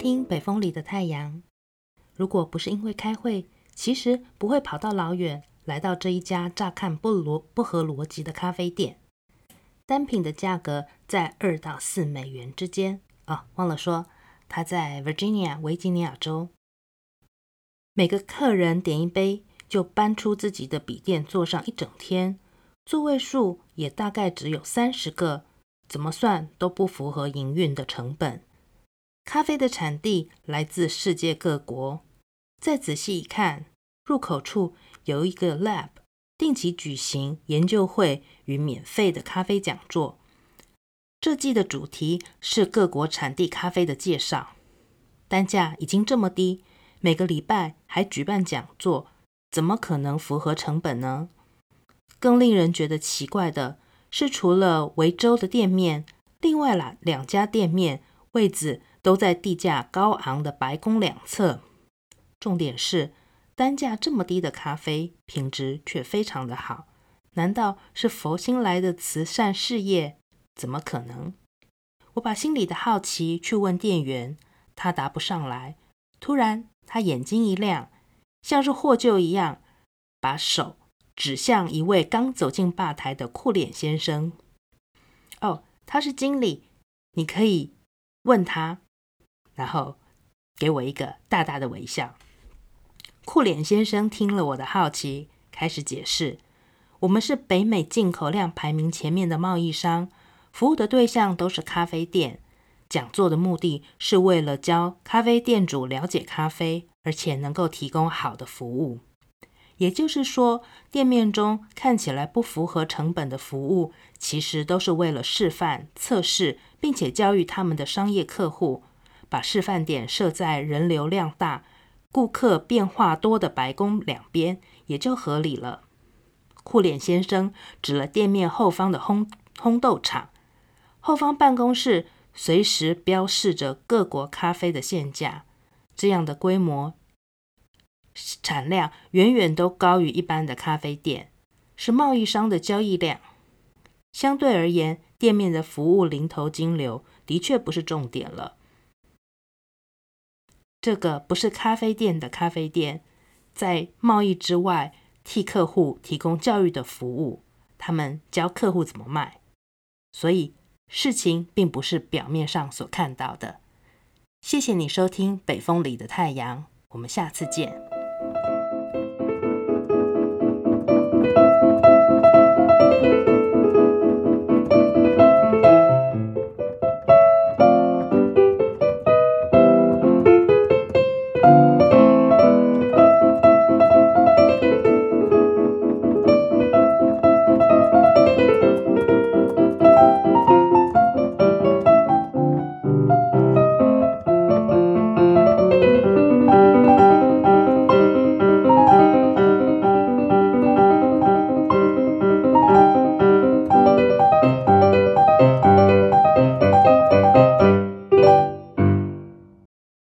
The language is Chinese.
听《北风里的太阳》。如果不是因为开会，其实不会跑到老远来到这一家乍看不逻不合逻辑的咖啡店。单品的价格在二到四美元之间。哦，忘了说，他在 Virginia 维吉尼亚州。每个客人点一杯，就搬出自己的笔电坐上一整天，座位数也大概只有三十个，怎么算都不符合营运的成本。咖啡的产地来自世界各国，再仔细一看，入口处有一个 lab，定期举行研究会与免费的咖啡讲座。这季的主题是各国产地咖啡的介绍，单价已经这么低。每个礼拜还举办讲座，怎么可能符合成本呢？更令人觉得奇怪的是，除了维州的店面，另外两两家店面位置都在地价高昂的白宫两侧。重点是，单价这么低的咖啡品质却非常的好，难道是佛心来的慈善事业？怎么可能？我把心里的好奇去问店员，他答不上来。突然，他眼睛一亮，像是获救一样，把手指向一位刚走进吧台的酷脸先生。哦，他是经理，你可以问他。然后给我一个大大的微笑。酷脸先生听了我的好奇，开始解释：我们是北美进口量排名前面的贸易商，服务的对象都是咖啡店。讲座的目的是为了教咖啡店主了解咖啡，而且能够提供好的服务。也就是说，店面中看起来不符合成本的服务，其实都是为了示范、测试，并且教育他们的商业客户。把示范点设在人流量大、顾客变化多的白宫两边，也就合理了。酷脸先生指了店面后方的烘烘豆厂，后方办公室。随时标示着各国咖啡的现价，这样的规模产量远远都高于一般的咖啡店，是贸易商的交易量。相对而言，店面的服务零头金流的确不是重点了。这个不是咖啡店的咖啡店，在贸易之外替客户提供教育的服务，他们教客户怎么卖，所以。事情并不是表面上所看到的。谢谢你收听《北风里的太阳》，我们下次见。